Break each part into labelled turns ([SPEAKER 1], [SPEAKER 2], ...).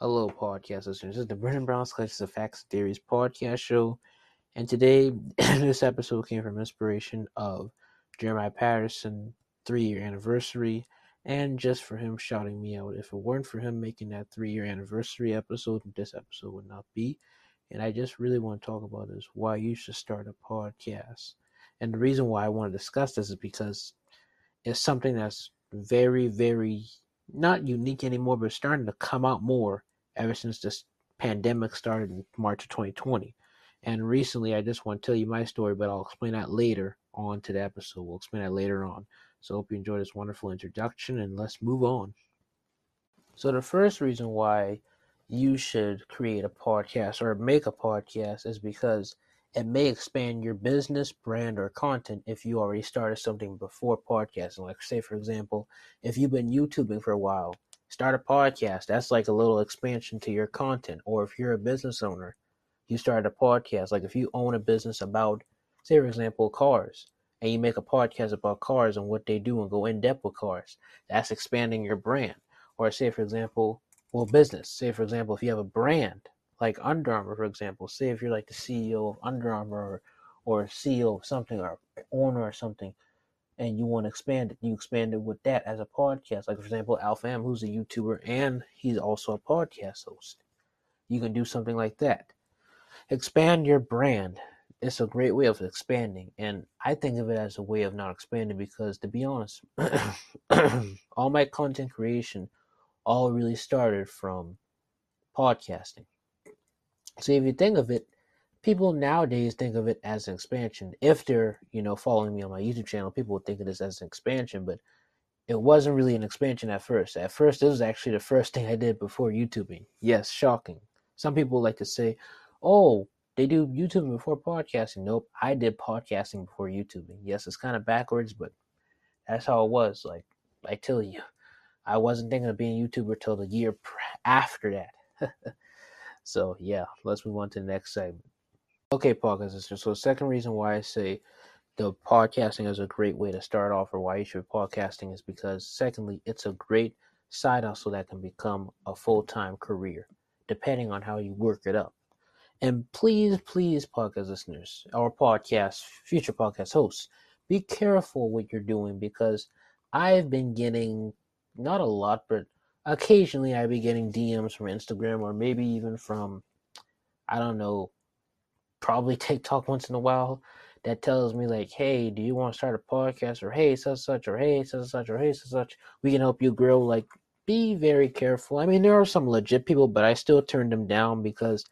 [SPEAKER 1] Hello, podcast listeners. This is the Brendan Brown's Collections of Facts and Theories podcast show. And today, this episode came from inspiration of Jeremiah Patterson three year anniversary, and just for him shouting me out. If it weren't for him making that three year anniversary episode, this episode would not be. And I just really want to talk about is why you should start a podcast. And the reason why I want to discuss this is because it's something that's very, very not unique anymore, but starting to come out more ever since this pandemic started in March of 2020. And recently, I just want to tell you my story, but I'll explain that later on to the episode. We'll explain that later on. So, hope you enjoyed this wonderful introduction, and let's move on. So, the first reason why you should create a podcast or make a podcast is because it may expand your business, brand, or content if you already started something before podcasting. Like, say, for example, if you've been YouTubing for a while start a podcast. That's like a little expansion to your content. Or if you're a business owner, you start a podcast. Like if you own a business about, say, for example, cars, and you make a podcast about cars and what they do and go in depth with cars, that's expanding your brand. Or say, for example, well, business. Say, for example, if you have a brand like Under Armour, for example, say if you're like the CEO of Under Armour or, or CEO of something or owner or something, and you want to expand it, you expand it with that as a podcast. Like for example, Alpha M, who's a YouTuber and he's also a podcast host. You can do something like that. Expand your brand. It's a great way of expanding, and I think of it as a way of not expanding because, to be honest, all my content creation all really started from podcasting. So if you think of it, people nowadays think of it as an expansion. If they're, you know, following me on my YouTube channel, people would think of this as an expansion, but it wasn't really an expansion at first. At first, this was actually the first thing I did before YouTubing. Yes, shocking. Some people like to say, oh, they do YouTube before podcasting. Nope, I did podcasting before YouTubing. Yes, it's kind of backwards, but that's how it was. Like, I tell you, I wasn't thinking of being a YouTuber till the year after that. so, yeah, let's move on to the next segment. Okay, podcast listeners. So, second reason why I say the podcasting is a great way to start off, or why you should be podcasting, is because, secondly, it's a great side hustle that can become a full time career, depending on how you work it up. And please, please, podcast listeners, our podcast, future podcast hosts, be careful what you're doing because I've been getting not a lot, but occasionally I've been getting DMs from Instagram or maybe even from, I don't know, probably TikTok once in a while that tells me like, hey, do you want to start a podcast or hey, such such or hey, such such or hey, such such. We can help you grow. Like, be very careful. I mean, there are some legit people, but I still turn them down because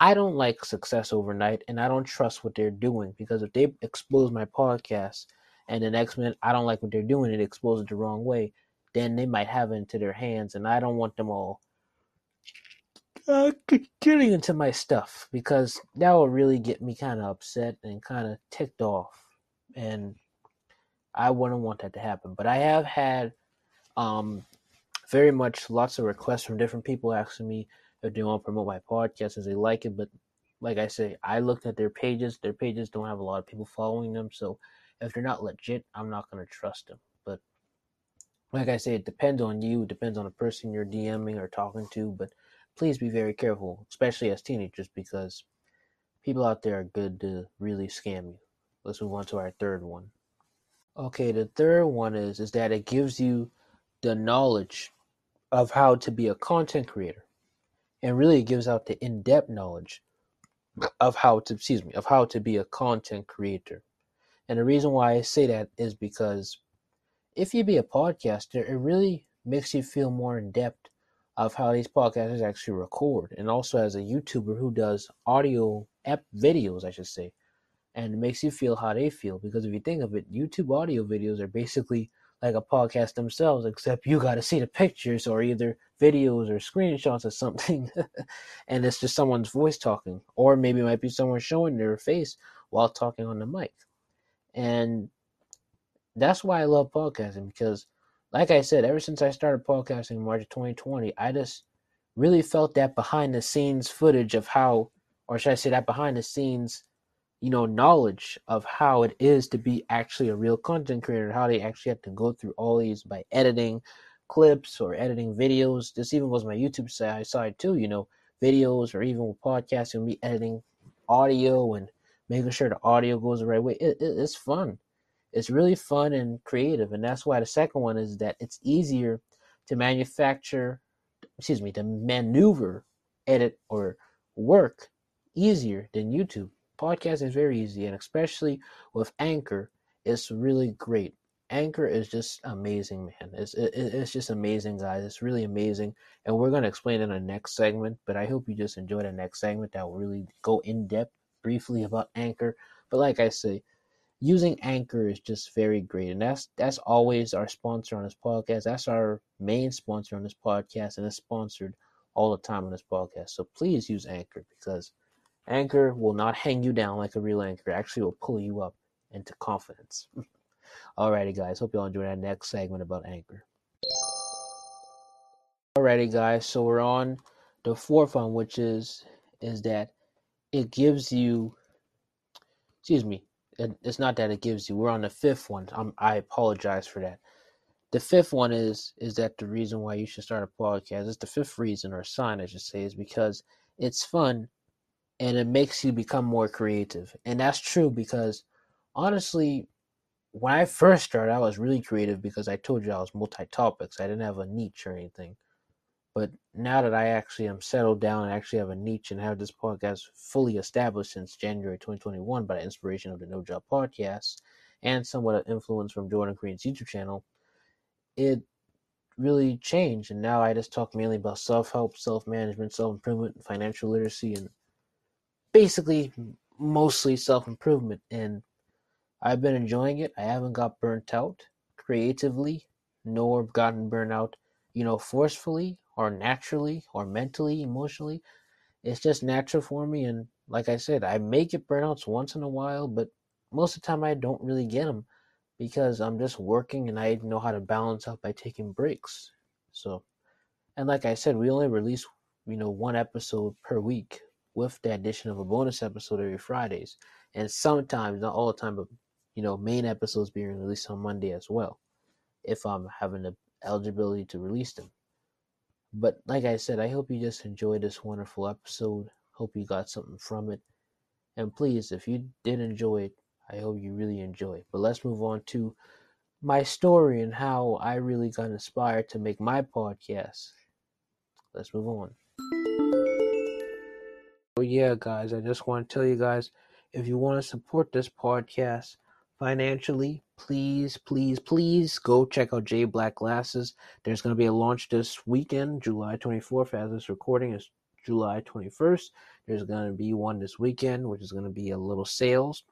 [SPEAKER 1] I don't like success overnight and I don't trust what they're doing because if they expose my podcast and the next minute I don't like what they're doing, it exposes it the wrong way, then they might have it into their hands and I don't want them all uh, getting into my stuff because that will really get me kind of upset and kind of ticked off, and I wouldn't want that to happen. But I have had um, very much lots of requests from different people asking me if they want to promote my podcast as they like it. But like I say, I looked at their pages. Their pages don't have a lot of people following them, so if they're not legit, I'm not going to trust them. Like I say, it depends on you. It depends on the person you're DMing or talking to. But please be very careful, especially as teenagers, because people out there are good to really scam you. Let's move on to our third one. Okay, the third one is is that it gives you the knowledge of how to be a content creator. And really gives out the in-depth knowledge of how to excuse me, of how to be a content creator. And the reason why I say that is because if you be a podcaster, it really makes you feel more in depth of how these podcasters actually record, and also as a YouTuber who does audio app videos, I should say, and it makes you feel how they feel. Because if you think of it, YouTube audio videos are basically like a podcast themselves, except you got to see the pictures or either videos or screenshots or something, and it's just someone's voice talking, or maybe it might be someone showing their face while talking on the mic, and that's why I love podcasting because like I said, ever since I started podcasting in March of 2020, I just really felt that behind the scenes footage of how, or should I say that behind the scenes, you know, knowledge of how it is to be actually a real content creator, how they actually have to go through all these by editing, clips or editing videos. This even was my YouTube side it too, you know, videos or even with podcasting, me editing audio and making sure the audio goes the right way. It, it, it's fun. It's really fun and creative. And that's why the second one is that it's easier to manufacture, excuse me, to maneuver, edit, or work easier than YouTube. Podcast is very easy, and especially with Anchor, it's really great. Anchor is just amazing, man. It's it, it's just amazing, guys. It's really amazing, and we're gonna explain in the next segment. But I hope you just enjoy the next segment that will really go in depth, briefly about Anchor. But like I say, using Anchor is just very great, and that's that's always our sponsor on this podcast. That's our main sponsor on this podcast, and it's sponsored all the time on this podcast. So please use Anchor because Anchor will not hang you down like a real anchor. Actually will pull you up into confidence. Alrighty, guys. Hope you all enjoy that next segment about Anchor. Alrighty, guys. So we're on the fourth one, which is is that it gives you. Excuse me. It, it's not that it gives you. We're on the fifth one. I'm, I apologize for that. The fifth one is is that the reason why you should start a podcast. It's the fifth reason or sign, I should say, is because it's fun and it makes you become more creative. And that's true because honestly, when I first started, I was really creative because I told you I was multi topics. I didn't have a niche or anything. But now that I actually am settled down and actually have a niche and have this podcast fully established since January 2021 by the inspiration of the No Job podcast and somewhat of influence from Jordan Green's YouTube channel, it really changed. And now I just talk mainly about self help, self management, self improvement, financial literacy, and basically mostly self improvement. And I've been enjoying it. I haven't got burnt out creatively, nor gotten burnt out, you know, forcefully or naturally or mentally, emotionally. It's just natural for me. And like I said, I may get burnouts once in a while, but most of the time I don't really get them because I'm just working and I know how to balance out by taking breaks. So, and like I said, we only release, you know, one episode per week with the addition of a bonus episode every Fridays. And sometimes, not all the time, but you know, main episodes being released on Monday as well, if I'm having the eligibility to release them. But like I said, I hope you just enjoyed this wonderful episode. Hope you got something from it. And please, if you did enjoy it, I hope you really enjoy it. But let's move on to my story and how I really got inspired to make my podcast. Let's move on. Well, yeah, guys, I just want to tell you guys if you want to support this podcast financially, please, please, please go check out J Black Glasses. There's going to be a launch this weekend, July 24th, as this recording is July 21st. There's going to be one this weekend, which is going to be a little sales.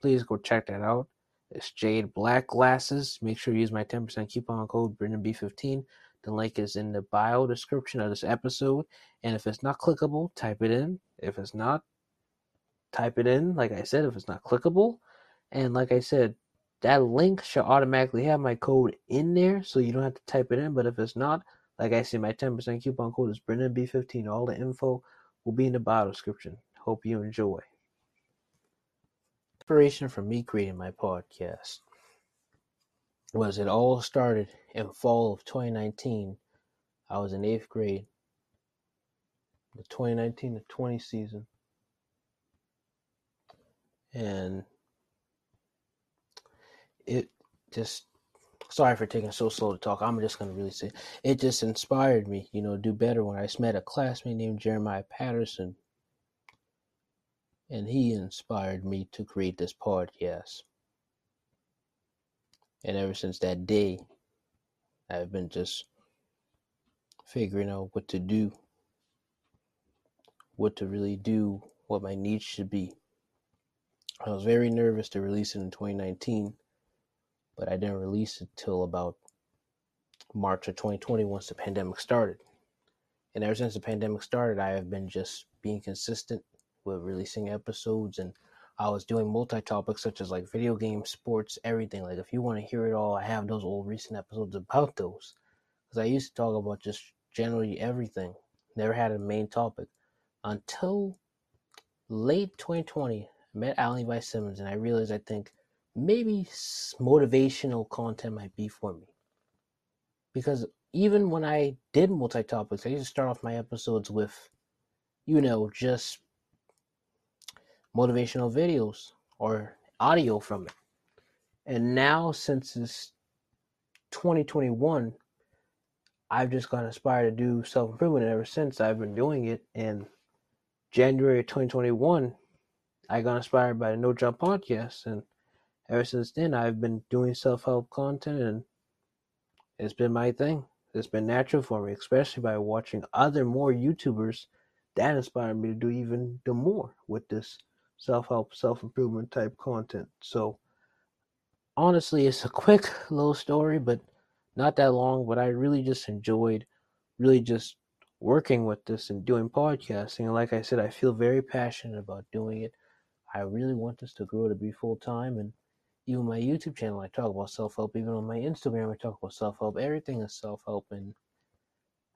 [SPEAKER 1] Please go check that out. It's Jade Black Glasses. Make sure you use my 10% coupon code BrendanB15 the link is in the bio description of this episode. And if it's not clickable, type it in. If it's not, type it in. Like I said, if it's not clickable. And like I said, that link should automatically have my code in there so you don't have to type it in. But if it's not, like I said, my 10% coupon code is BrendanB15. All the info will be in the bio description. Hope you enjoy. Inspiration for me creating my podcast was it all started in fall of 2019. I was in eighth grade, the 2019 to 20 season, and it just sorry for taking so slow to talk. I'm just gonna really say it just inspired me, you know, do better when I met a classmate named Jeremiah Patterson, and he inspired me to create this podcast. And ever since that day, I've been just figuring out what to do, what to really do, what my needs should be. I was very nervous to release it in 2019, but I didn't release it till about March of 2020 once the pandemic started. And ever since the pandemic started, I have been just being consistent with releasing episodes and I was doing multi topics such as like video games, sports, everything. Like if you want to hear it all, I have those old recent episodes about those. Because I used to talk about just generally everything. Never had a main topic until late 2020. I met Alan Levi Simmons and I realized I think maybe motivational content might be for me. Because even when I did multi topics, I used to start off my episodes with, you know, just motivational videos or audio from it. And now, since it's 2021, I've just got inspired to do self improvement ever since I've been doing it. In January 2021, I got inspired by the No Jump podcast. And ever since then, I've been doing self help content and it's been my thing. It's been natural for me, especially by watching other more YouTubers that inspired me to do even the more with this self help, self improvement type content. So honestly, it's a quick little story, but not that long. But I really just enjoyed, really just working with this and doing podcasting. And like I said, I feel very passionate about doing it. I really want this to grow to be full time. And even my YouTube channel, I talk about self help. Even on my Instagram, I talk about self help. Everything is self help, and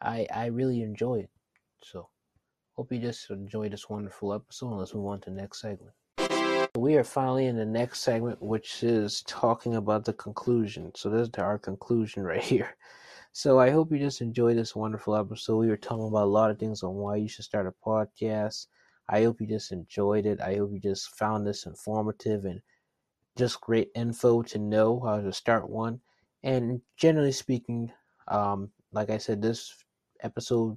[SPEAKER 1] I I really enjoy it. So hope you just enjoy this wonderful episode. Let's move on to the next segment. We are finally in the next segment, which is talking about the conclusion. So this is our conclusion right here. So I hope you just enjoy this wonderful episode. We were talking about a lot of things on why you should start a podcast. I hope you just enjoyed it. I hope you just found this informative and just great info to know how to start one. And generally speaking, um, like I said, this episode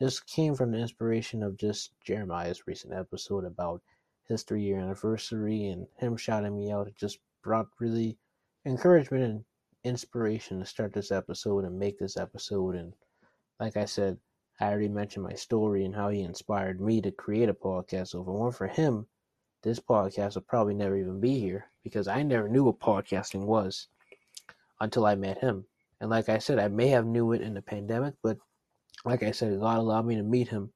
[SPEAKER 1] just came from the inspiration of just Jeremiah's recent episode about his three year anniversary and him shouting me out. It just brought really encouragement and inspiration to start this episode and make this episode. And like I said, I already mentioned my story and how he inspired me to create a podcast. So if it weren't for him, this podcast would probably never even be here because I never knew what podcasting was until I met him. And like I said, I may have knew it in the pandemic, but like I said, God allowed me to meet him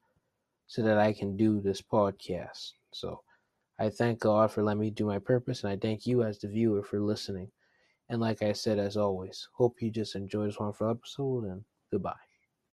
[SPEAKER 1] so that I can do this podcast. So I thank God for letting me do my purpose, and I thank you as the viewer for listening. And like I said, as always, hope you just enjoyed this wonderful episode, and goodbye.